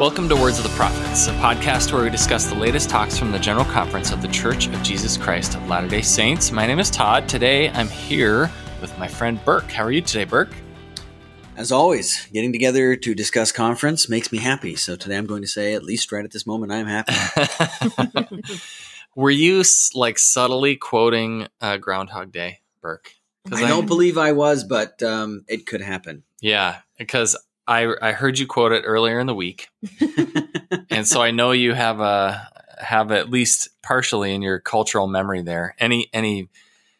Welcome to Words of the Prophets, a podcast where we discuss the latest talks from the General Conference of the Church of Jesus Christ of Latter day Saints. My name is Todd. Today I'm here with my friend Burke. How are you today, Burke? As always, getting together to discuss conference makes me happy. So today I'm going to say, at least right at this moment, I'm happy. Were you like subtly quoting uh, Groundhog Day, Burke? I don't believe I was, but um, it could happen. Yeah, because I I heard you quote it earlier in the week, and so I know you have a have at least partially in your cultural memory there. Any any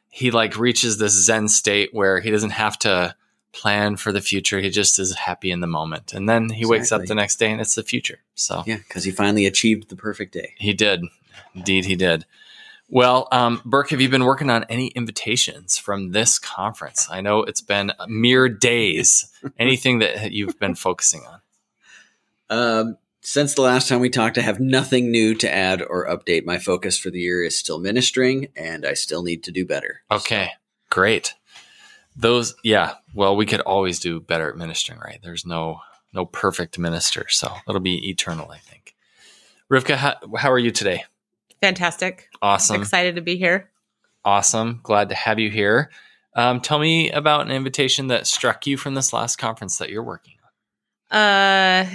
he like reaches this Zen state where he doesn't have to plan for the future. He just is happy in the moment, and then he exactly. wakes up the next day and it's the future. So yeah, because he finally achieved the perfect day. He did, indeed, he did. Well, um, Burke, have you been working on any invitations from this conference? I know it's been mere days. Anything that you've been focusing on? Um, since the last time we talked, I have nothing new to add or update. My focus for the year is still ministering, and I still need to do better. Okay, so. great. Those, yeah. Well, we could always do better at ministering, right? There's no no perfect minister, so it'll be eternal, I think. Rivka, how, how are you today? Fantastic. Awesome. Excited to be here. Awesome. Glad to have you here. Um, tell me about an invitation that struck you from this last conference that you're working on. Uh,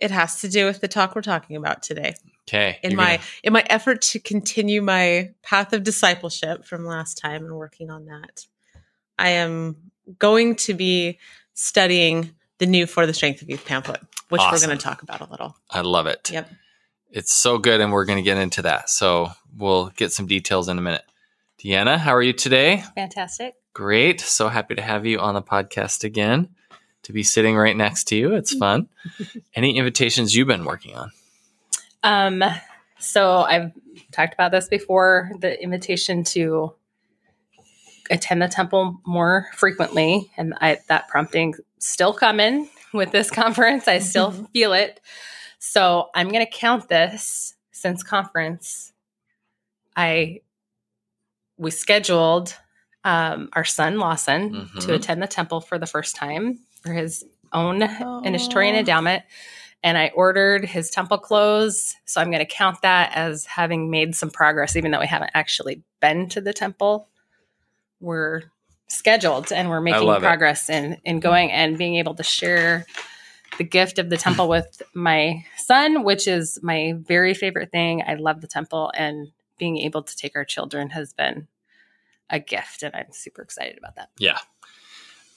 it has to do with the talk we're talking about today. Okay. In my gonna... in my effort to continue my path of discipleship from last time and working on that, I am going to be studying the new For the Strength of Youth pamphlet, which awesome. we're going to talk about a little. I love it. Yep it's so good, and we're going to get into that. So we'll get some details in a minute. Deanna, how are you today? Fantastic. Great. So happy to have you on the podcast again. To be sitting right next to you, it's fun. Any invitations you've been working on? Um, so I've talked about this before. The invitation to attend the temple more frequently, and I, that prompting still coming with this conference. I still feel it. So I'm going to count this since conference. I we scheduled um, our son Lawson mm-hmm. to attend the temple for the first time for his own Aww. initiatory endowment. And I ordered his temple clothes. So I'm going to count that as having made some progress, even though we haven't actually been to the temple. We're scheduled and we're making progress in, in going and being able to share the gift of the temple with my son, which is my very favorite thing. I love the temple, and being able to take our children has been a gift, and I'm super excited about that. Yeah,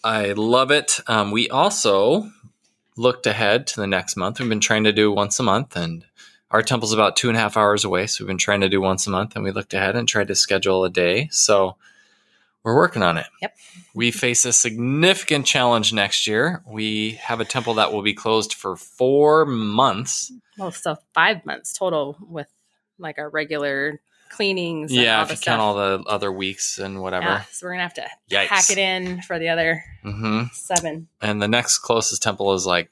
I love it. Um, we also looked ahead to the next month. We've been trying to do once a month, and our temple's about two and a half hours away, so we've been trying to do once a month, and we looked ahead and tried to schedule a day. So we're working on it. Yep. We face a significant challenge next year. We have a temple that will be closed for four months. Well, so five months total with like our regular cleanings. Yeah, if you stuff. count all the other weeks and whatever. Yeah, so we're gonna have to Yikes. pack it in for the other mm-hmm. seven. And the next closest temple is like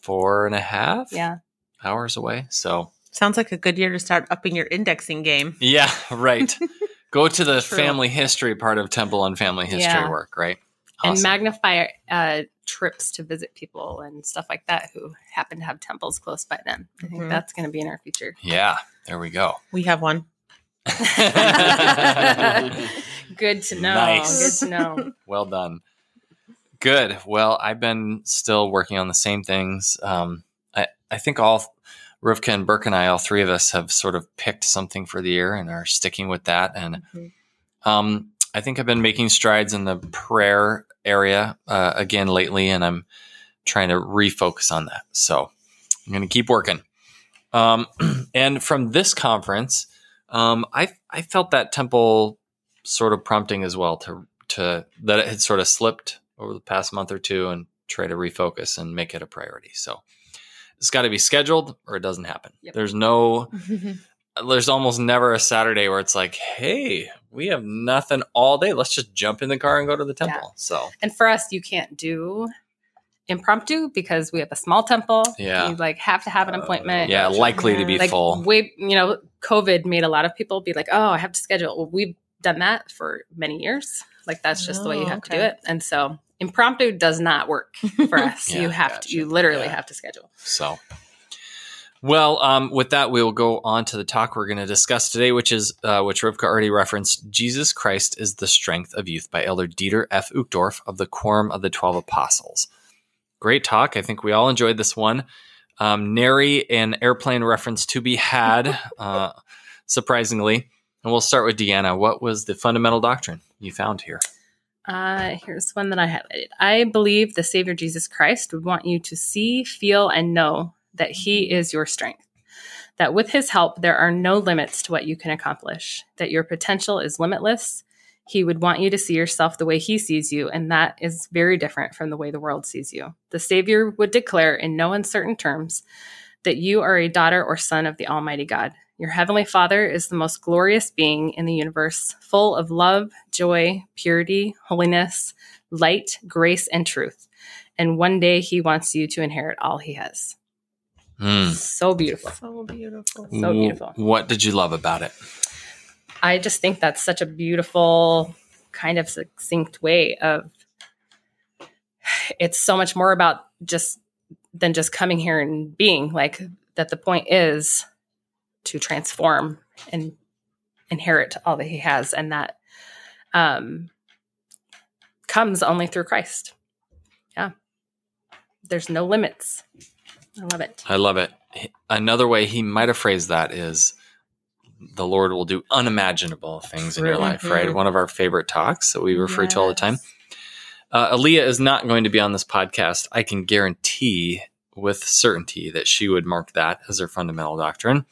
four and a half. Yeah. Hours away. So sounds like a good year to start upping your indexing game. Yeah, right. Go to the True. family history part of temple and family history yeah. work, right? Awesome. And magnify uh, trips to visit people and stuff like that who happen to have temples close by them. I think mm-hmm. that's going to be in our future. Yeah, there we go. We have one. Good to know. Nice. Good to know. well done. Good. Well, I've been still working on the same things. Um, I, I think all Rivka and Burke and I, all three of us, have sort of picked something for the year and are sticking with that. And mm-hmm. um, I think I've been making strides in the prayer area uh, again lately, and I'm trying to refocus on that. So I'm going to keep working. Um, and from this conference, um, I I felt that temple sort of prompting as well to to that it had sort of slipped over the past month or two, and try to refocus and make it a priority. So it's got to be scheduled or it doesn't happen. Yep. There's no, there's almost never a Saturday where it's like, hey, we have nothing all day. Let's just jump in the car and go to the temple. Yeah. So And for us, you can't do impromptu because we have a small temple. Yeah. You like have to have an appointment. yeah, likely to be Like full. we, you know, COVID made a lot of people be like, "Oh, I have to schedule." Well, we've done that for many years. Like that's just the way you Oh, have to do it. And so impromptu does not work for us. Yeah, you have gotcha. to. You literally Yeah. have to schedule. So, well, um, with that, we will go on to the talk we're going to discuss today, which is uh, which Rivka already referenced. Jesus Christ is the strength of youth by Elder Dieter F. Uchtdorf of the Quorum of the Twelve Apostles. Great talk. I think we all enjoyed this one. Um, nary an airplane reference to be had, uh, surprisingly. And we'll start with Deanna. What was the fundamental doctrine you found here? Uh, here's one that I highlighted. I believe the Savior Jesus Christ would want you to see, feel, and know that He is your strength. That with His help, there are no limits to what you can accomplish, that your potential is limitless. He would want you to see yourself the way He sees you, and that is very different from the way the world sees you. The Savior would declare in no uncertain terms that you are a daughter or son of the Almighty God. Your Heavenly Father is the most glorious being in the universe, full of love, joy, purity, holiness, light, grace, and truth. And one day He wants you to inherit all He has. Hmm. So beautiful. so beautiful. So beautiful. What did you love about it? I just think that's such a beautiful, kind of succinct way of it's so much more about just than just coming here and being like that the point is to transform and inherit all that he has and that um comes only through Christ. Yeah. There's no limits. I love it. I love it. Another way he might have phrased that is the Lord will do unimaginable things in your life, right? Mhm. One of our favorite talks that we refer to all the time. Yes. Uh, Aaliyah is not going to be on this podcast. I can guarantee with certainty that she would mark that as her fundamental doctrine.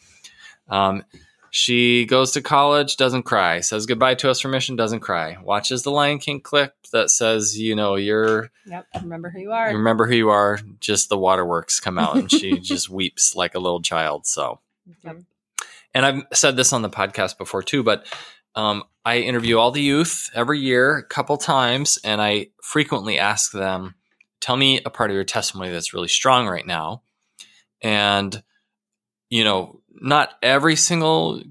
Um, she goes to college, doesn't cry, says goodbye to us for mission, doesn't cry, watches the Lion King clip that says, you know, you're Yep. Remember who you are. remember who you are, just the waterworks come out and she just weeps like a little child. So, Yep. and I've said this on the podcast before too, but um, I interview all the youth every year, a couple times, and I frequently ask them, tell me a part of your testimony that's really strong right now. And, you know, not every single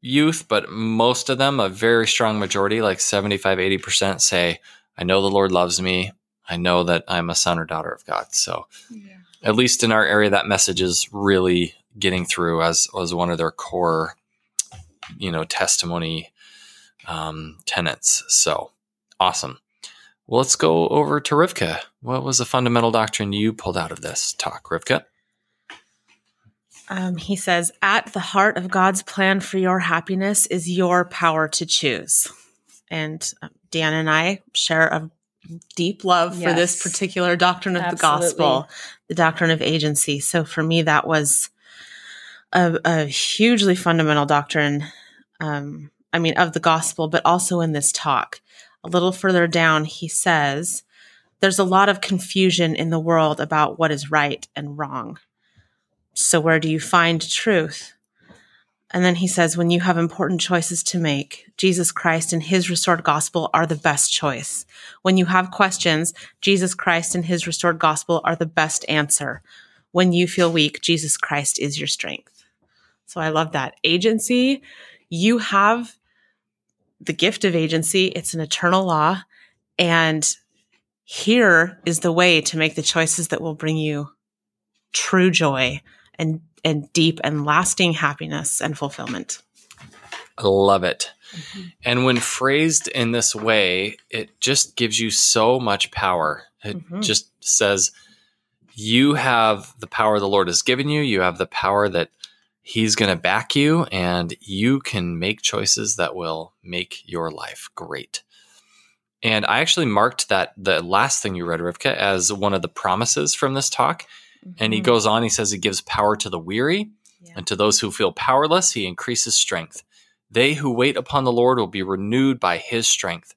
youth, but most of them, a very strong majority, like 75, 80% say, I know the Lord loves me. I know that I'm a son or daughter of God. So, at least in our area, that message is really getting through as as one of their core, you know, testimony um, tenets. So awesome. Well, let's go over to Rivka. What was the fundamental doctrine you pulled out of this talk, Rivka? Um, he says, At the heart of God's plan for your happiness is your power to choose. And um, Dan and I share a deep love for this particular doctrine of the gospel, the doctrine of agency. So for me, that was a, a hugely fundamental doctrine. Um, I mean, of the gospel, but also in this talk. A little further down, he says, There's a lot of confusion in the world about what is right and wrong. So, where do you find truth? And then he says, when you have important choices to make, Jesus Christ and his restored gospel are the best choice. When you have questions, Jesus Christ and his restored gospel are the best answer. When you feel weak, Jesus Christ is your strength. So I love that. Agency, you have the gift of agency, it's an eternal law. And here is the way to make the choices that will bring you true joy and and deep and lasting happiness and fulfillment. I love it. And when phrased in this way, it just gives you so much power. It Mhm. just says, you have the power the Lord has given you, you have the power that He's going to back you, and you can make choices that will make your life great. And I actually marked that the last thing you read, Rivka, as one of the promises from this talk. And he Mhm. goes on, he says, He gives power to the weary, Yeah. and to those who feel powerless, He increases strength. They who wait upon the Lord will be renewed by His strength.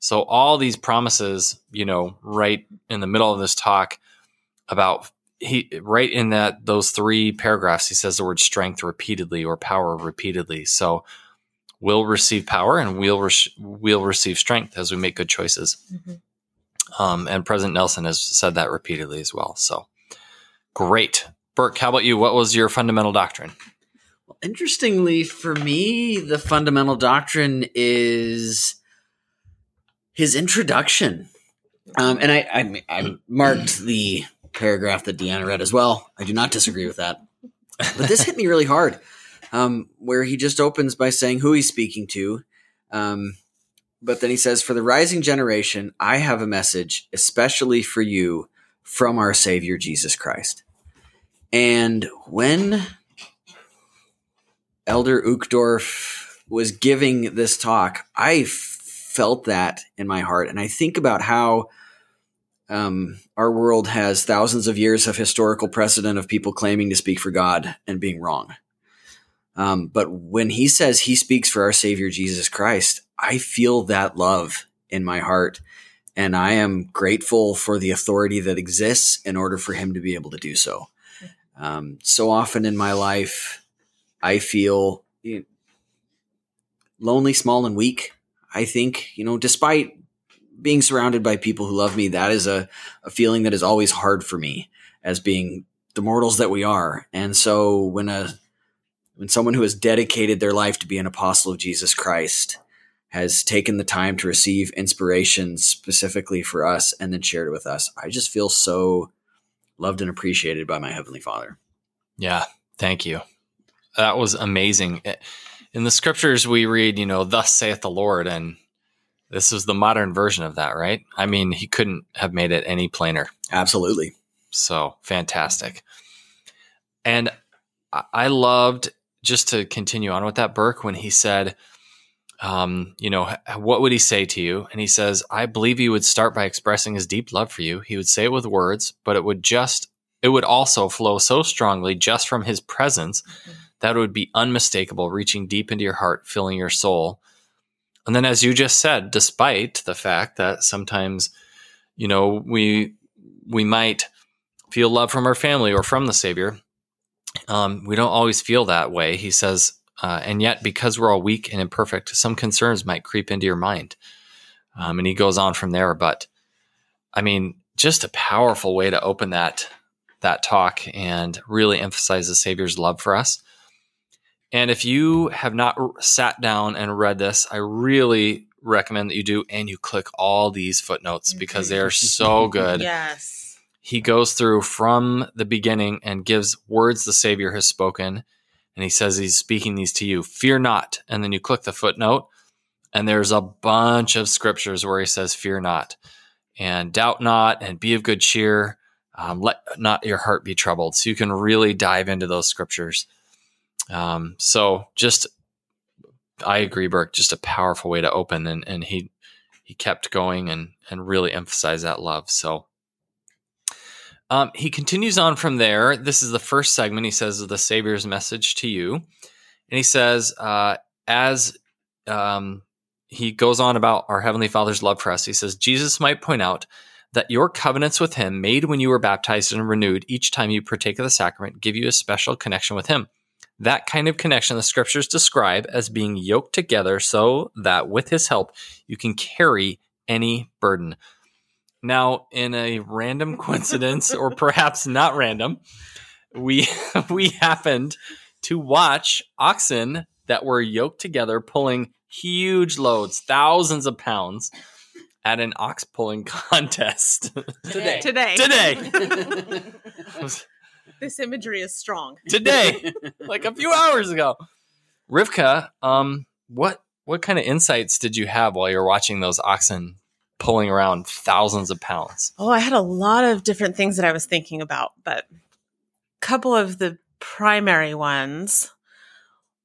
So all these promises, you know, right in the middle of this talk about he right in that those three paragraphs he says the word strength repeatedly or power repeatedly. So we'll receive power and we'll re- we'll receive strength as we make good choices. Mm-hmm. Um, and President Nelson has said that repeatedly as well. So great, Burke. How about you? What was your fundamental doctrine? Well, interestingly, for me, the fundamental doctrine is his introduction. Um, and I, I, I marked the paragraph that Deanna read as well. I do not disagree with that. But this hit me really hard, um, where he just opens by saying who he's speaking to. Um, but then he says, For the rising generation, I have a message, especially for you, from our Savior Jesus Christ. And when Elder Uchtdorf was giving this talk, I felt that in my heart. And I think about how um, our world has thousands of years of historical precedent of people claiming to speak for God and being wrong. Um, but when he says he speaks for our Savior Jesus Christ, I feel that love in my heart. And I am grateful for the authority that exists in order for him to be able to do so. Um, so often in my life, I feel lonely, small, and weak. I think, you know, despite being surrounded by people who love me, that is a, a feeling that is always hard for me as being the mortals that we are. And so when a when someone who has dedicated their life to be an apostle of Jesus Christ has taken the time to receive inspiration specifically for us and then shared it with us, I just feel so loved and appreciated by my heavenly Father. Yeah, thank you. That was amazing eh, in the scriptures we read, you know, thus saith the Lord, and this is the modern version of that, right? I mean, he couldn't have made it any plainer. Absolutely. So fantastic. And I loved just to continue on with that, Burke, when he said, um, you know, what would he say to you? And he says, I believe he would start by expressing his deep love for you. He would say it with words, but it would just, it would also flow so strongly just from his presence that it would be unmistakable, reaching deep into your heart, filling your soul. And then, as you just said, despite the fact that sometimes, you know, we we might feel love from our family or from the Savior, um, we don't always feel that way. He says, uh, and yet, because we're all weak and imperfect, some concerns might creep into your mind. Um, and he goes on from there. But I mean, just a powerful way to open that that talk and really emphasize the Savior's love for us. And if you have not sat down and read this, I really recommend that you do and you click all these footnotes mm-hmm. because they are so good. yes. He goes through from the beginning and gives words the Savior has spoken. And he says he's speaking these to you. Fear not. And then you click the footnote, and there's a bunch of scriptures where he says, Fear not. And doubt not, and be of good cheer. Um, let not your heart be troubled. So you can really dive into those scriptures. Um, so just, I agree, Burke. Just a powerful way to open, and and he he kept going and and really emphasized that love. So. Um, he continues on from there. This is the first segment. He says the Savior's message to you, and he says, uh, as um, he goes on about our Heavenly Father's love for us, he says, Jesus might point out that your covenants with Him, made when you were baptized and renewed each time you partake of the sacrament, give you a special connection with Him. That kind of connection the scriptures describe as being yoked together so that with his help you can carry any burden. Now, in a random coincidence, or perhaps not random, we we happened to watch oxen that were yoked together pulling huge loads, thousands of pounds, at an ox pulling contest today. Today. Today. this imagery is strong. Today, like a few hours ago. Rivka, um, what what kind of insights did you have while you're watching those oxen pulling around thousands of pounds? Oh, I had a lot of different things that I was thinking about, but a couple of the primary ones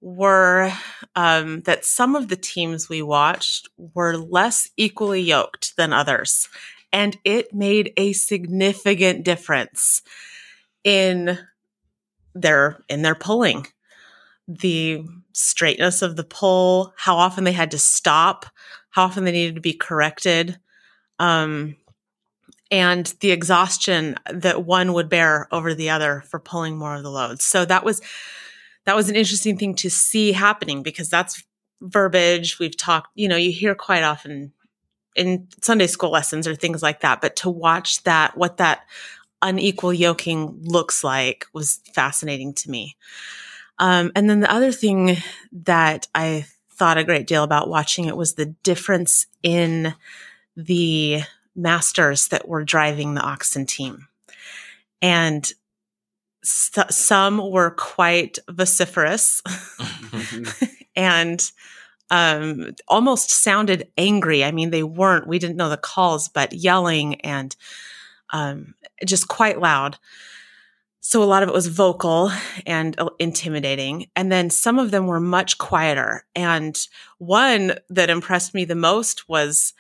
were um, that some of the teams we watched were less equally yoked than others. And it made a significant difference in their in their pulling the straightness of the pull how often they had to stop how often they needed to be corrected, um, and the exhaustion that one would bear over the other for pulling more of the loads. So that was that was an interesting thing to see happening because that's verbiage we've talked. You know, you hear quite often in Sunday school lessons or things like that, but to watch that what that unequal yoking looks like was fascinating to me. Um, and then the other thing that I thought a great deal about watching it was the difference in the masters that were driving the oxen team. And s- some were quite vociferous and um, almost sounded angry. I mean, they weren't, we didn't know the calls, but yelling and um, just quite loud. So a lot of it was vocal and uh, intimidating. And then some of them were much quieter. And one that impressed me the most was,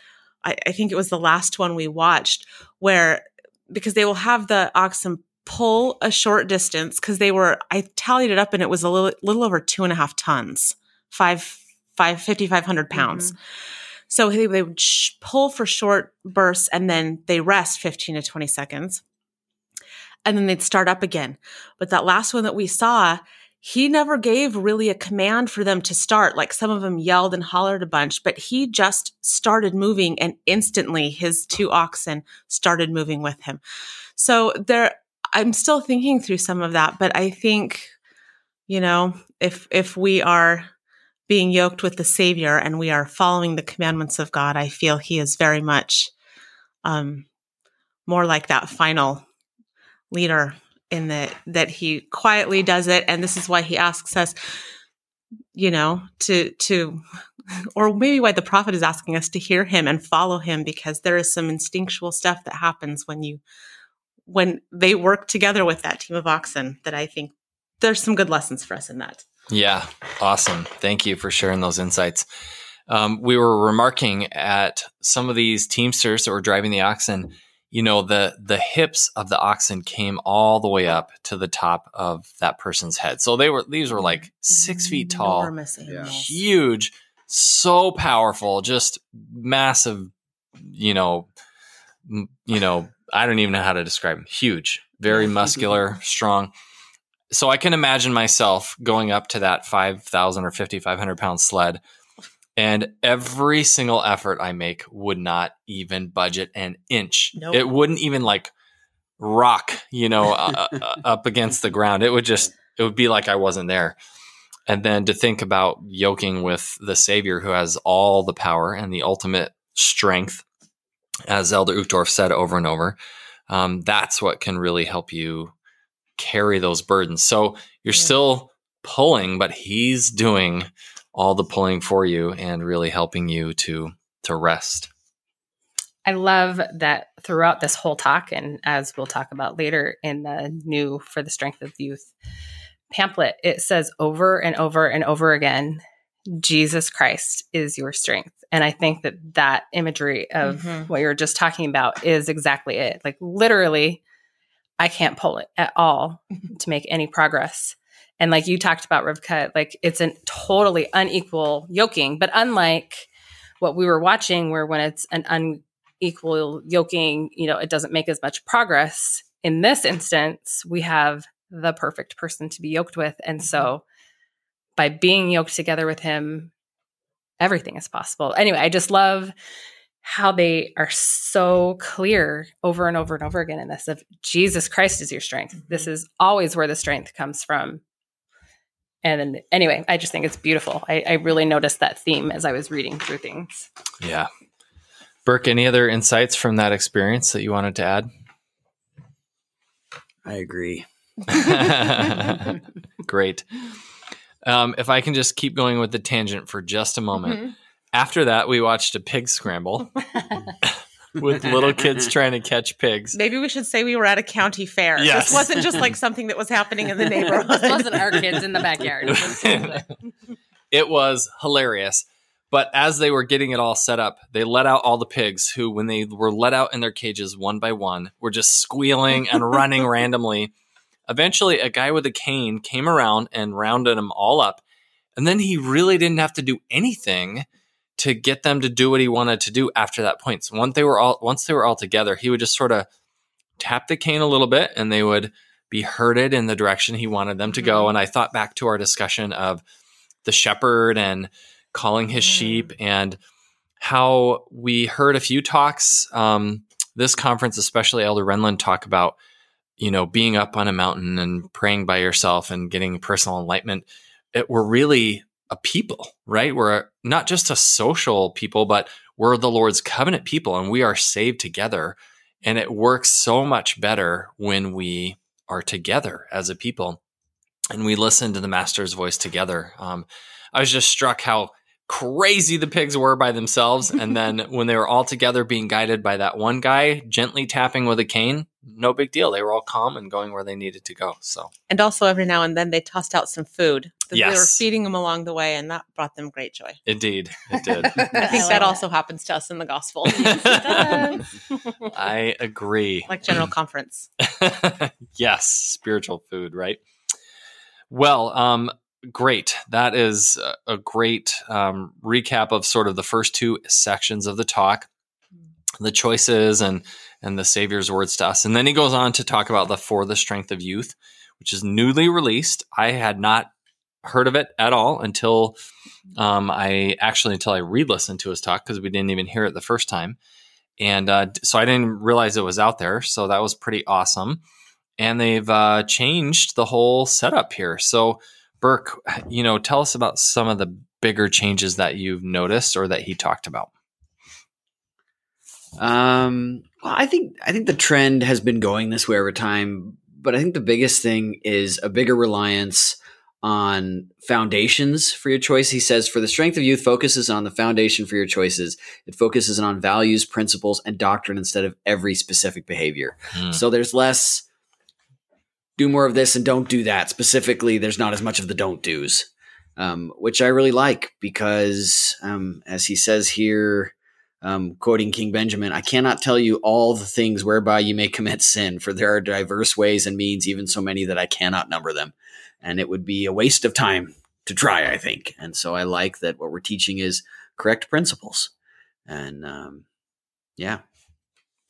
I, I think it was the last one we watched, where because they will have the oxen pull a short distance because they were, I tallied it up and it was a little, little over two and a half tons, five, five, 5,500 pounds. Mhm. So they, they would sh- pull for short bursts and then they rest 15 to 20 seconds. And then they'd start up again. But that last one that we saw, he never gave really a command for them to start. Like some of them yelled and hollered a bunch, but he just started moving and instantly his two oxen started moving with him. So there, I'm still thinking through some of that, but I think, you know, if, if we are being yoked with the Savior and we are following the commandments of God, I feel He is very much um, more like that final leader in that that He quietly does it, and this is why He asks us, you know, to to, or maybe why the prophet is asking us to hear Him and follow Him because there is some instinctual stuff that happens when you when they work together with that team of oxen that I think there's some good lessons for us in that. Yeah, awesome. Thank you for sharing those insights. Um, we were remarking at some of these teamsters that were driving the oxen. You know, the the hips of the oxen came all the way up to the top of that person's head. So they were these were like six mm-hmm. feet tall, Enormous huge, so powerful, just massive. You know, you know, I don't even know how to describe them. Huge, very muscular, strong. So I can imagine myself going up to that 5,000 or 5,500 pound sled, and every single effort I make would not even budget an inch. Nope. It wouldn't even like rock, you know, uh, uh, up against the ground. It would just, it would be like I wasn't there. And then to think about yoking with the Savior who has all the power and the ultimate strength, as Elder Uchtdorf said over and over, um, that's what can really help you carry those burdens. So you're Yeah. still pulling, but he's doing all the pulling for you and really helping you to to rest. I love that throughout this whole talk, and as we'll talk about later in the new For the Strength of Youth pamphlet, it says over and over and over again, Jesus Christ is your strength. And I think that that imagery of Mhm. what you're just talking about is exactly it. Like literally, I can't pull it at all to make any progress. And like you talked about, Rivka, like it's a totally unequal yoking, but unlike what we were watching, where when it's an unequal yoking, you know, it doesn't make as much progress. In this instance, we have the perfect person to be yoked with. And so mm-hmm. by being yoked together with him, everything is possible. Anyway, I just love how they are so clear over and over and over again in this of Jesus Christ is your strength. This mm-hmm. is always where the strength comes from. And then, anyway, I just think it's beautiful. I, I really noticed that theme as I was reading through things. Yeah. Burke, any other insights from that experience that you wanted to add? I agree. Great. Um, if I can just keep going with the tangent for just a moment. Mhm. After that, we watched a pig scramble with little kids trying to catch pigs. Maybe we should say we were at a county fair. Yes. This wasn't just like something that was happening in the neighborhood. this wasn't our kids in the backyard. it was hilarious. But as they were getting it all set up, they let out all the pigs who, when they were let out in their cages one by one, were just squealing and running randomly. Eventually, a guy with a cane came around and rounded them all up. And then he really didn't have to do anything to get them to do what he wanted to do after that point. So once they were all once they were all together, he would just sort of tap the cane a little bit and they would be herded in the direction he wanted them to go. Mm-hmm. And I thought back to our discussion of the shepherd and calling his Mm. sheep and how we heard a few talks um, this conference, especially Elder Renlund, talk about you know being up on a mountain and praying by yourself and getting personal enlightenment. It, we're really a people, right? We're not just a social people, but we're the Lord's covenant people, and we are saved together. And it works so much better when we are together as a people and we listen to the master's voice together. Um, I was just struck how crazy the pigs were by themselves. And then when they were all together being guided by that one guy gently tapping with a cane, no big deal. They were all calm and going where they needed to go. So, And also, every now and then, they tossed out some food. Yes. They were feeding them along the way, and that brought them great joy. indeed, it did. I think I that like also happens to us in the gospel, I agree. like General Conference. yes, spiritual food, right? Well, um, great. That is a- a great um, recap of sort of the first two sections of the talk, the choices and and the Savior's words to us, and then he goes on to talk about the For the Strength of Youth, which is newly released. I had not heard of it at all until um, I actually until I re-listened to his talk because we didn't even hear it the first time, and uh, so I didn't realize it was out there. So that was pretty awesome and they've uh, changed the whole setup here. So, Burke, you know, tell us about some of the bigger changes that you've noticed or that he talked about. Um, well, I think I think the trend has been going this way over time, but I think the biggest thing is a bigger reliance on foundations for your choice. He says, for the strength of youth focuses on the foundation for your choices. It focuses on values, principles, and doctrine instead of every specific behavior. Hmm. So there's less do more of this and don't do that. Specifically, there's not as much of the don't do's, um, which I really like because, um, as he says here, um, quoting King Benjamin, I cannot tell you all the things whereby you may commit sin, for there are diverse ways and means, even so many that I cannot number them. And it would be a waste of time to try, I think. And so I like that what we're teaching is correct principles. And um, yeah,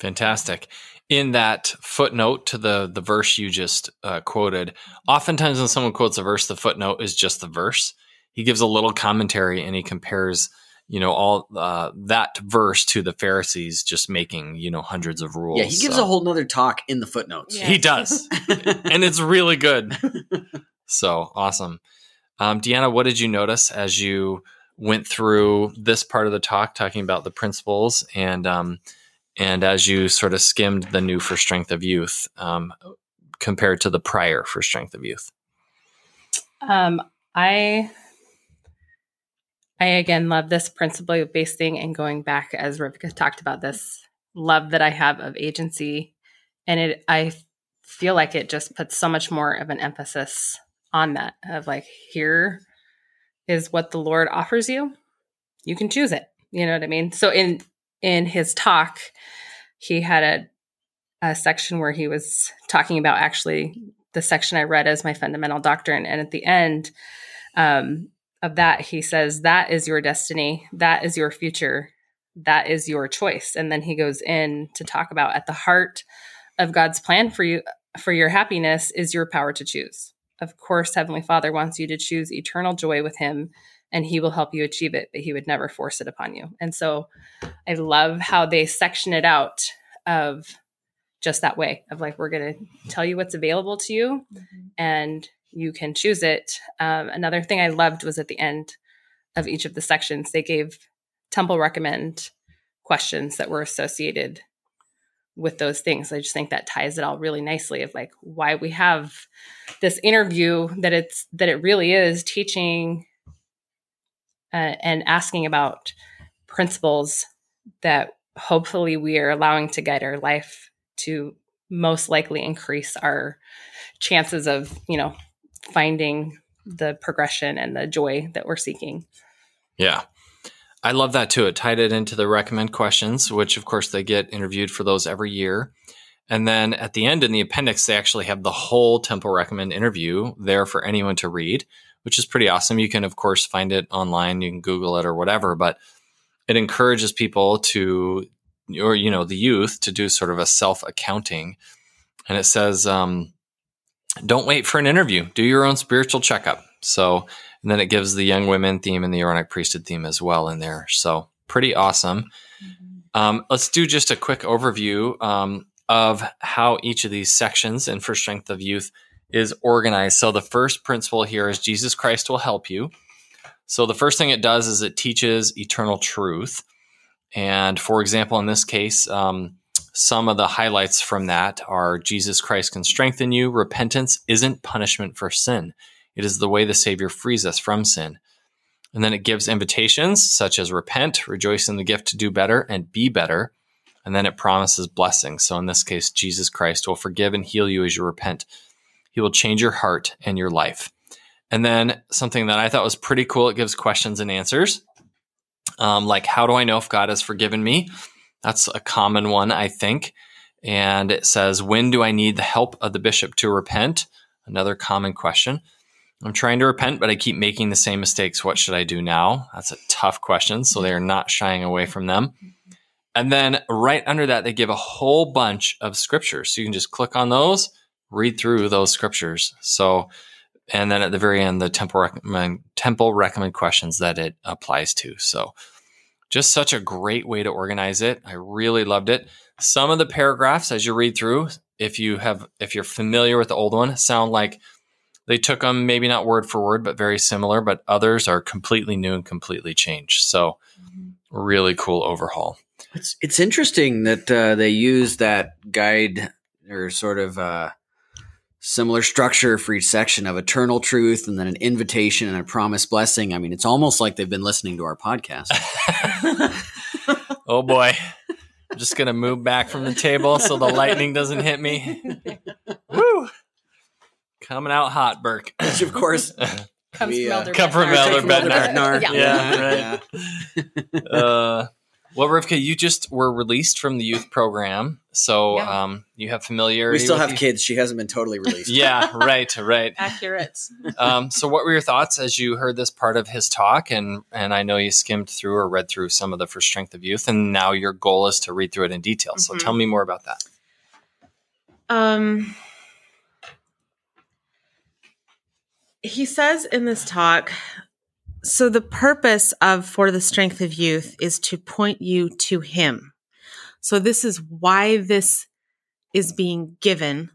Fantastic. In that footnote to the the verse you just uh, quoted, oftentimes when someone quotes a verse, the footnote is just the verse. He gives a little commentary and he compares, you know, all uh, that verse to the Pharisees just making, you know, hundreds of rules. yeah, he gives So- a whole nother talk in the footnotes. Yeah. He does, and it's really good. So awesome. Um, Deanna, what did you notice as you went through this part of the talk, talking about the principles, and um, and as you sort of skimmed the new for strength of youth um, compared to the prior for strength of youth? Um, I I again love this principle based thing and going back as Rebecca talked about this love that I have of agency, and it I feel like it just puts so much more of an emphasis on that of like here is what the Lord offers you, you can choose it. You know what I mean? So in in his talk, he had a a section where he was talking about actually the section I read as my fundamental doctrine. And at the end um, of that, he says, That is your destiny. That is your future. That is your choice. And then he goes in to talk about at the heart of God's plan for you, for your happiness, is your power to choose. Of course, Heavenly Father wants you to choose eternal joy with Him, and He will help you achieve it, but He would never force it upon you. And so I love how they section it out of just that way of like we're going to tell you what's available to you mm-hmm. and you can choose it. Um, another thing i loved was at the end of each of the sections they gave temple recommend questions that were associated with those things. I just think that ties it all really nicely of like why we have this interview that it's that it really is teaching uh, and asking about principles that hopefully we are allowing to guide our life to most likely increase our chances of you know finding the progression and the joy that we're seeking Yeah. I love that too. It tied it into the recommend questions, which of course they get interviewed for those every year. And then at the end in the appendix, they actually have the whole Temple Recommend interview there for anyone to read, which is pretty awesome. You can, of course, find it online. You can Google it or whatever. But it encourages people to, or you know, the youth to do sort of a self accounting, and it says, um, "Don't wait for an interview. Do your own spiritual checkup." So, and then it gives the young women theme and the Aaronic priesthood theme as well in there. So, pretty awesome. Um, let's do just a quick overview um, of how each of these sections in For Strength of Youth is organized. So, the first principle here is Jesus Christ will help you. So, the first thing it does is it teaches eternal truth. And for example, in this case, um, some of the highlights from that are Jesus Christ can strengthen you. Repentance isn't punishment for sin, it is the way the Savior frees us from sin. And then it gives invitations such as repent, rejoice in the gift to do better, and be better. And then it promises blessings. So in this case, Jesus Christ will forgive and heal you as you repent. He will change your heart and your life. And then something that I thought was pretty cool it gives questions and answers. Um, like, how do I know if God has forgiven me? That's a common one, I think. And it says, when do I need the help of the bishop to repent? Another common question. I'm trying to repent, but I keep making the same mistakes. What should I do now? That's a tough question. So they are not shying away from them. And then right under that, they give a whole bunch of scriptures. So you can just click on those, read through those scriptures. So, and then at the very end, the temple recommend, temple recommend questions that it applies to. So just such a great way to organize it. I really loved it. Some of the paragraphs as you read through, if you have, if you're familiar with the old one, sound like they took them maybe not word for word, but very similar. But others are completely new and completely changed. So, really cool overhaul. It's it's interesting that uh, they use that guide or sort of uh, similar structure for each section of eternal truth and then an invitation and a promised blessing. I mean, it's almost like they've been listening to our podcast. oh boy. I'm just going to move back from the table so the lightning doesn't hit me. Woo! Coming out hot, Burke. Which, of course, Comes We, from uh, Elder come from Bednar. Elder Take Bednar. Bednar. Yeah. Yeah, right. uh, well, Rivka, you just were released from the youth program, so Yeah. um, you have familiarity. We still with have the- kids. She hasn't been totally released. Yeah, right, right. Accurate. Um, so, what were your thoughts as you heard this part of his talk? And and I know you skimmed through or read through some of the For Strength of Youth, and now your goal is to read through it in detail. So, Mhm. tell me more about that. Um, he says in this talk so the purpose of for the strength of youth is to point you to him so this is why this is being given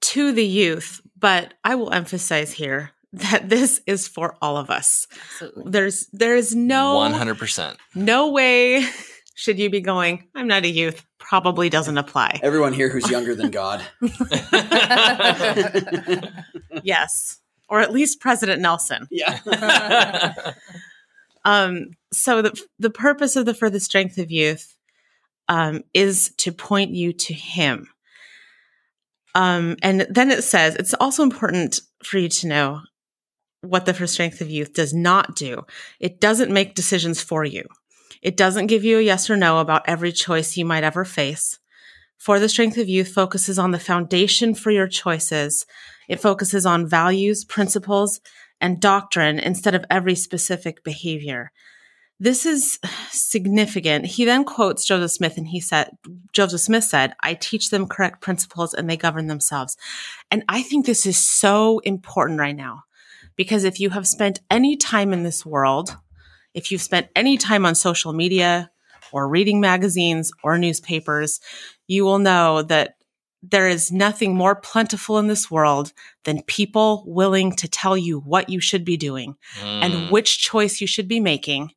to the youth but i will emphasize here that this is for all of us Absolutely. there's there is no One hundred percent. no way should you be going i'm not a youth probably doesn't apply Everyone here who's younger than God. yes or at least president nelson. Yeah. um so the the purpose of the for the strength of youth um is to point you to him. Um and then it says it's also important for you to know what the for strength of youth does not do. It doesn't make decisions for you. It doesn't give you a yes or no about every choice you might ever face. For the strength of youth focuses on the foundation for your choices it focuses on values principles and doctrine instead of every specific behavior. This is significant. He then quotes Joseph Smith and he said, Joseph Smith said, I teach them correct principles and they govern themselves. And I think this is so important right now because if you have spent any time in this world, if you've spent any time on social media or reading magazines or newspapers, you will know that there is nothing more plentiful in this world than people willing to tell you what you should be doing Mm. and which choice you should be making,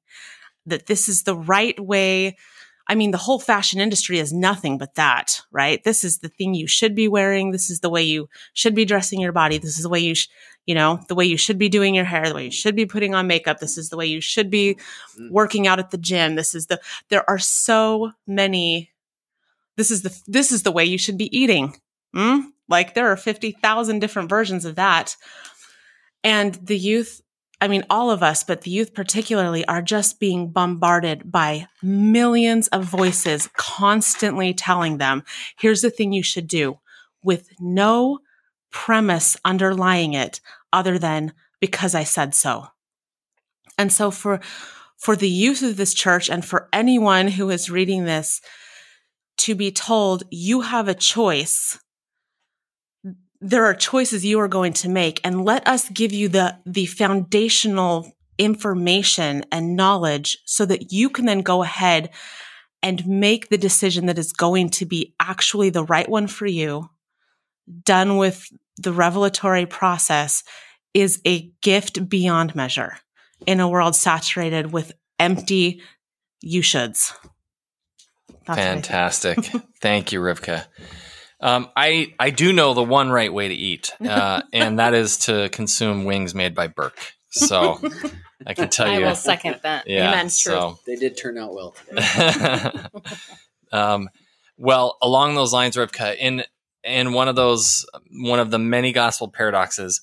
that this is the right way. I mean, the whole fashion industry is nothing but that, right? This is the thing you should be wearing. This is the way you should be dressing your body. This is the way you, sh- you know, the way you should be doing your hair, the way you should be putting on makeup. This is the way you should be working out at the gym. This is the, there are so many, this is the, this is the way you should be eating. Mm? Like there are 50,000 different versions of that. And the youth, I mean, all of us, but the youth particularly are just being bombarded by millions of voices constantly telling them, here's the thing you should do with no premise underlying it other than because I said so. And so for, for the youth of this church and for anyone who is reading this to be told you have a choice there are choices you are going to make and let us give you the the foundational information and knowledge so that you can then go ahead and make the decision that is going to be actually the right one for you done with the revelatory process is a gift beyond measure in a world saturated with empty you shoulds. That's Fantastic. Thank you, Rivka. Um, I I do know the one right way to eat, uh, and that is to consume wings made by Burke. So I can tell I you, will second that. yeah. Amen. True. So, They did turn out well um, well, along those lines, Rivka, in in one of those one of the many gospel paradoxes,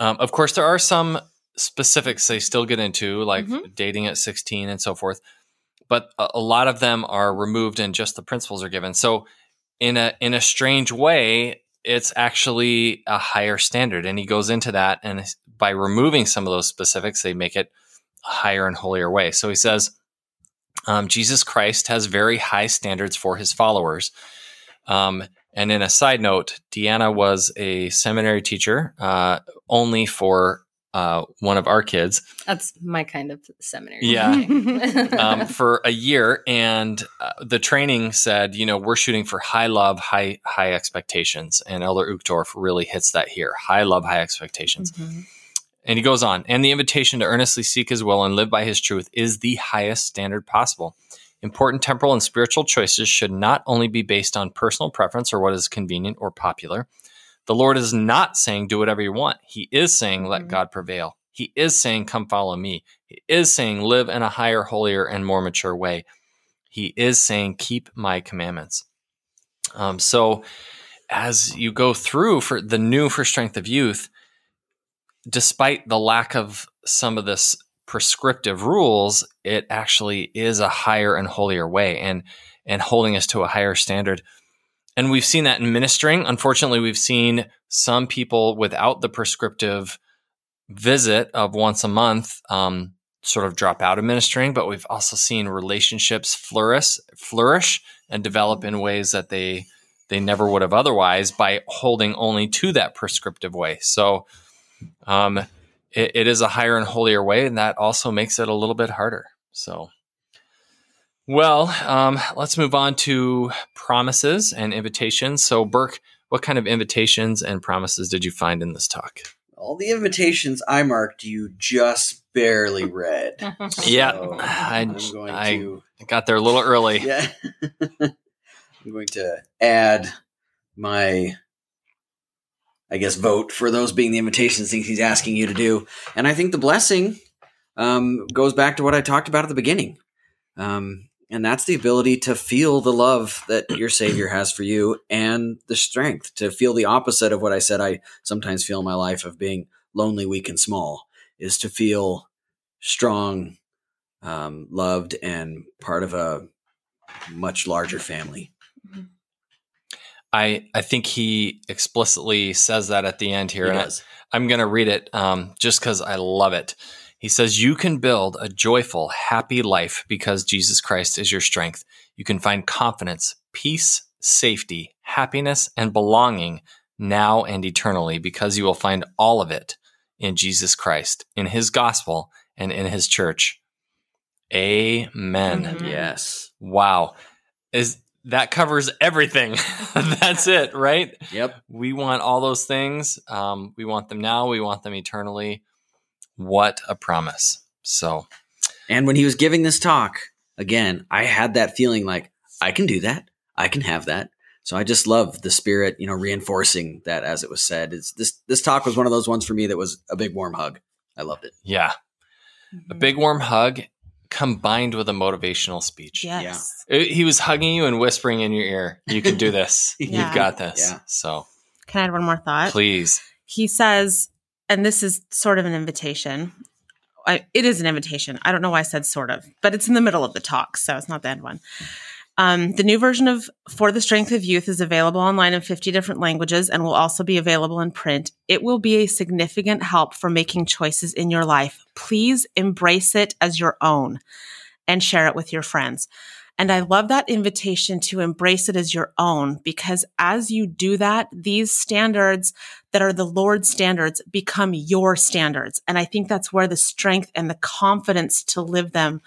um, of course, there are some specifics they still get into, like Mhm. dating at sixteen and so forth. But a, a lot of them are removed, and just the principles are given. So, in a in a strange way, it's actually a higher standard, and he goes into that, and by removing some of those specifics, they make it a higher and holier way. So he says um, Jesus Christ has very high standards for his followers. Um, and in a side note, Deanna was a seminary teacher uh, only for uh, one of our kids That's my kind of seminary. Yeah. um, for a year, and uh, the training said, you know, we're shooting for high love, high high expectations, and Elder Uchtdorf really hits that here: high love, high expectations. Mhm. And he goes on, and the invitation to earnestly seek his will and live by his truth is the highest standard possible. Important temporal and spiritual choices should not only be based on personal preference or what is convenient or popular. The Lord is not saying do whatever you want. He is saying let Mhm. God prevail. He is saying come follow me. He is saying live in a higher, holier, and more mature way. He is saying keep my commandments. Um, so as you go through for the new for strength of youth, despite the lack of some of this prescriptive rules, it actually is a higher and holier way and and holding us to a higher standard. And we've seen that in ministering. Unfortunately, we've seen some people without the prescriptive visit of once a month um, sort of drop out of ministering, but we've also seen relationships flourish, flourish and develop in ways that they they never would have otherwise by holding only to that prescriptive way. So um, it, it is a higher and holier way, and that also makes it a little bit harder. So, well, um, let's move on to promises and invitations. So, Burke, what kind of invitations and promises did you find in this talk? All the invitations I marked you just barely read. Yeah, So I- I'm I- to got there a little early. yeah. I'm going to add my I guess vote for those being the invitations things he's asking you to do. And I think the blessing um, goes back to what I talked about at the beginning. Um, and that's the ability to feel the love that your Savior has for you and the strength to feel the opposite of what I said I sometimes feel in my life of being lonely, weak, and small, is to feel strong, um, loved, and part of a much larger family. I, I think he explicitly says that at the end here. He and I, I'm going to read it um, just because I love it. He says, You can build a joyful, happy life because Jesus Christ is your strength. You can find confidence, peace, safety, happiness, and belonging now and eternally because you will find all of it in Jesus Christ, in his gospel, and in his church. Amen. Mhm. Yes. Wow. Is that covers everything. That's it, right? Yep. We want all those things. Um, we want them now. We want them eternally. What a promise. So, And when he was giving this talk, again, I had that feeling like I can do that. I can have that. So I just love the spirit, you know, reinforcing that as it was said. It's this this talk was one of those ones for me that was a big warm hug. I loved it. yeah, a big warm hug combined with a motivational speech. Yes. Uh, He was hugging you and whispering in your ear, You can do this. Yeah. You've got this. Yeah. So, Can I add one more thought? please. he says, and this is sort of an invitation. I, it is an invitation. I don't know why I said sort of, but it's in the middle of the talk, so it's not the end one. Um, the new version of For the Strength of Youth is available online in 50 different languages and will also be available in print. It will be a significant help for making choices in your life. Please embrace it as your own and share it with your friends. And I love that invitation to embrace it as your own because as you do that, these standards that are the Lord's standards become your standards. And I think that's where the strength and the confidence to live them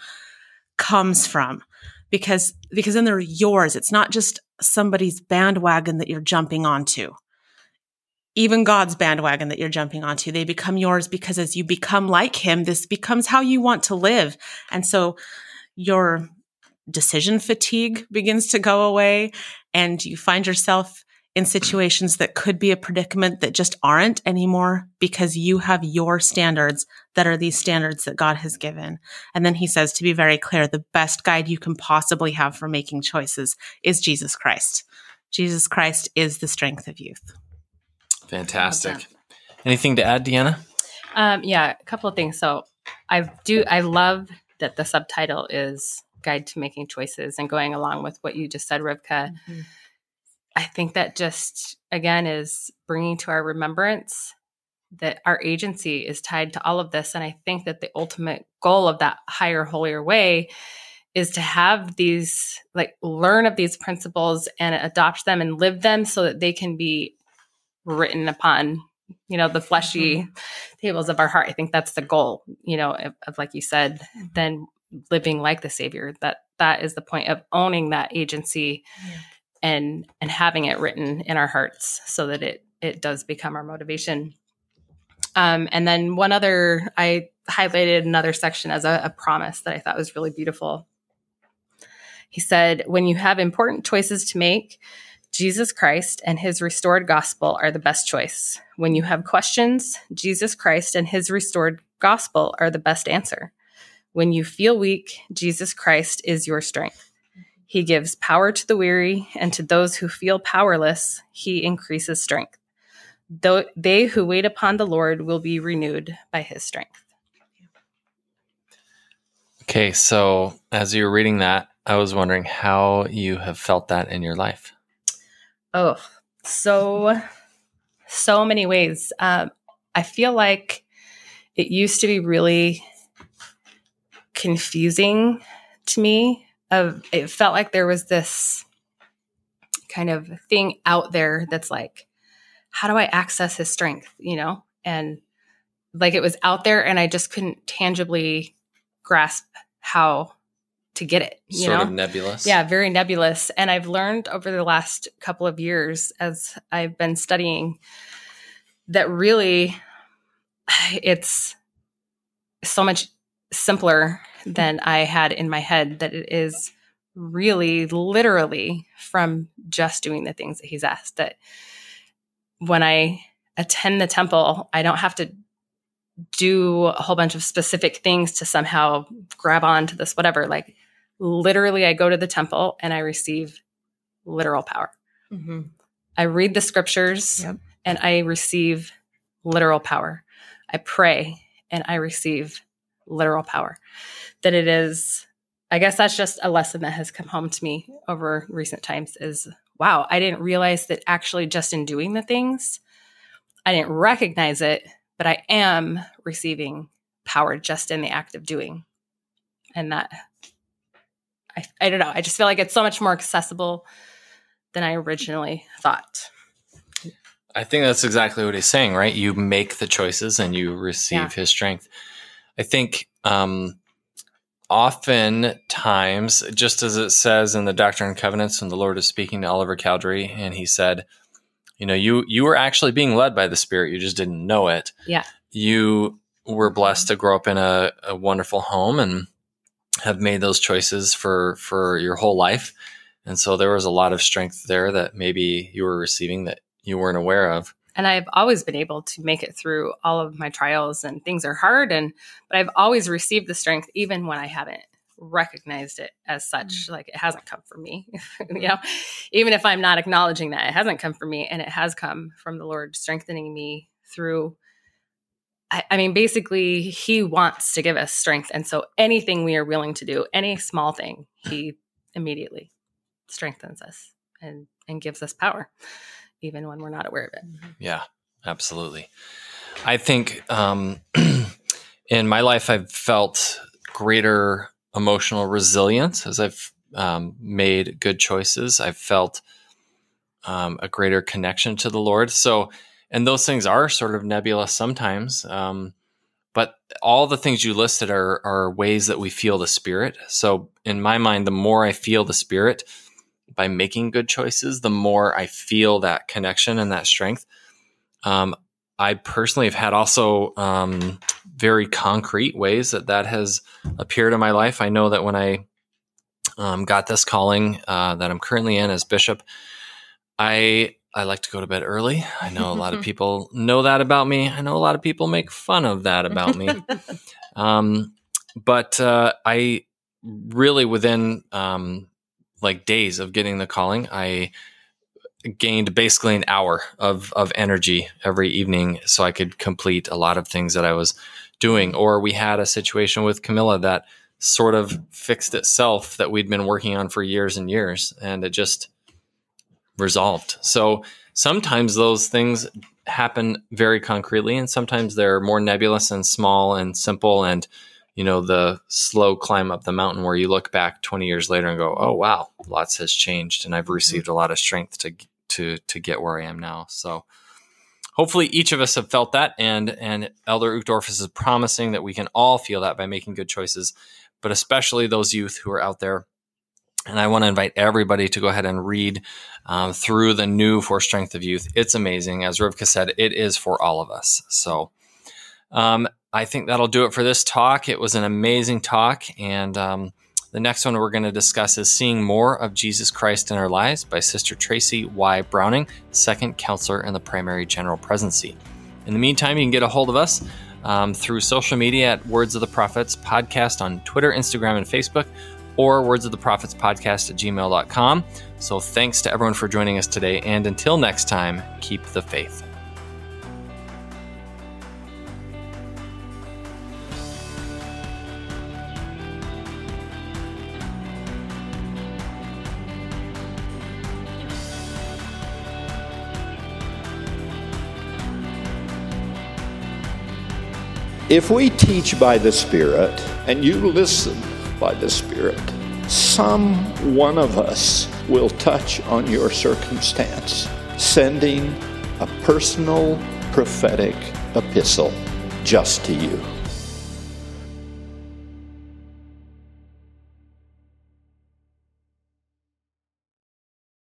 comes from because, because then they're yours. It's not just somebody's bandwagon that you're jumping onto. Even God's bandwagon that you're jumping onto, they become yours because as you become like him, this becomes how you want to live. And so your decision fatigue begins to go away and you find yourself in situations that could be a predicament that just aren't anymore because you have your standards that are these standards that God has given. And then he says, to be very clear, the best guide you can possibly have for making choices is Jesus Christ. Jesus Christ is the strength of youth. Fantastic. Anything to add, Deanna? Um, yeah, a couple of things. So I do, I love that the subtitle is Guide to Making Choices and going along with what you just said, Rivka. Mm-hmm. I think that just, again, is bringing to our remembrance that our agency is tied to all of this. And I think that the ultimate goal of that higher, holier way is to have these, like, learn of these principles and adopt them and live them so that they can be written upon you know the fleshy mm-hmm. tables of our heart i think that's the goal you know of, of, like you said then living like the savior that that is the point of owning that agency yeah. and and having it written in our hearts so that it it does become our motivation um, and then one other i highlighted another section as a, a promise that i thought was really beautiful he said when you have important choices to make Jesus Christ and his restored gospel are the best choice. When you have questions, Jesus Christ and his restored gospel are the best answer. When you feel weak, Jesus Christ is your strength. He gives power to the weary, and to those who feel powerless, he increases strength. Though they who wait upon the Lord will be renewed by his strength. Okay, so as you were reading that, I was wondering how you have felt that in your life. Oh, so, so many ways. Um, I feel like it used to be really confusing to me. Of it felt like there was this kind of thing out there that's like, how do I access his strength? You know, and like it was out there, and I just couldn't tangibly grasp how to get it. You sort know? of nebulous. Yeah, very nebulous. And I've learned over the last couple of years as I've been studying that really it's so much simpler than I had in my head, that it is really literally from just doing the things that he's asked. That when I attend the temple, I don't have to do a whole bunch of specific things to somehow grab onto this, whatever. Like literally, I go to the temple and I receive literal power. Mm-hmm. I read the scriptures yep. and I receive literal power. I pray and I receive literal power. That it is, I guess that's just a lesson that has come home to me over recent times is wow, I didn't realize that actually just in doing the things, I didn't recognize it, but I am receiving power just in the act of doing. And that I, I don't know. I just feel like it's so much more accessible than I originally thought. I think that's exactly what he's saying, right? You make the choices and you receive yeah. his strength. I think um, oftentimes, just as it says in the Doctrine and Covenants, when the Lord is speaking to Oliver Cowdery, and he said, you know, you you were actually being led by the Spirit, you just didn't know it. Yeah. You were blessed to grow up in a, a wonderful home and have made those choices for for your whole life and so there was a lot of strength there that maybe you were receiving that you weren't aware of and i've always been able to make it through all of my trials and things are hard and but i've always received the strength even when i haven't recognized it as such mm-hmm. like it hasn't come from me you know even if i'm not acknowledging that it hasn't come from me and it has come from the lord strengthening me through I, I mean, basically, he wants to give us strength. And so anything we are willing to do, any small thing, he immediately strengthens us and and gives us power, even when we're not aware of it. Yeah, absolutely. I think um, in my life, I've felt greater emotional resilience as I've um, made good choices. I've felt um, a greater connection to the Lord. So, and those things are sort of nebulous sometimes. Um, but all the things you listed are, are ways that we feel the Spirit. So, in my mind, the more I feel the Spirit by making good choices, the more I feel that connection and that strength. Um, I personally have had also um, very concrete ways that that has appeared in my life. I know that when I um, got this calling uh, that I'm currently in as bishop, I I like to go to bed early. I know a lot of people know that about me. I know a lot of people make fun of that about me. um, but uh, I really within um, like days of getting the calling, I gained basically an hour of of energy every evening so I could complete a lot of things that I was doing. Or we had a situation with Camilla that sort of fixed itself that we'd been working on for years and years, and it just resolved. So sometimes those things happen very concretely, and sometimes they're more nebulous and small and simple and you know the slow climb up the mountain where you look back 20 years later and go oh wow lots has changed and i've mm-hmm. received a lot of strength to to to get where i am now so hopefully each of us have felt that and and elder uchtdorf is promising that we can all feel that by making good choices but especially those youth who are out there and I want to invite everybody to go ahead and read um, through the new For Strength of Youth. It's amazing. As Rivka said, it is for all of us. So um, I think that'll do it for this talk. It was an amazing talk. And um, the next one we're going to discuss is Seeing More of Jesus Christ in Our Lives by Sister Tracy Y. Browning, second counselor in the primary general presidency. In the meantime, you can get a hold of us um, through social media at Words of the Prophets podcast on Twitter, Instagram, and Facebook or words of the prophets podcast at gmail.com. So thanks to everyone for joining us today. And until next time, keep the faith. If we teach by the Spirit and you listen by the Spirit, some one of us will touch on your circumstance, sending a personal prophetic epistle just to you.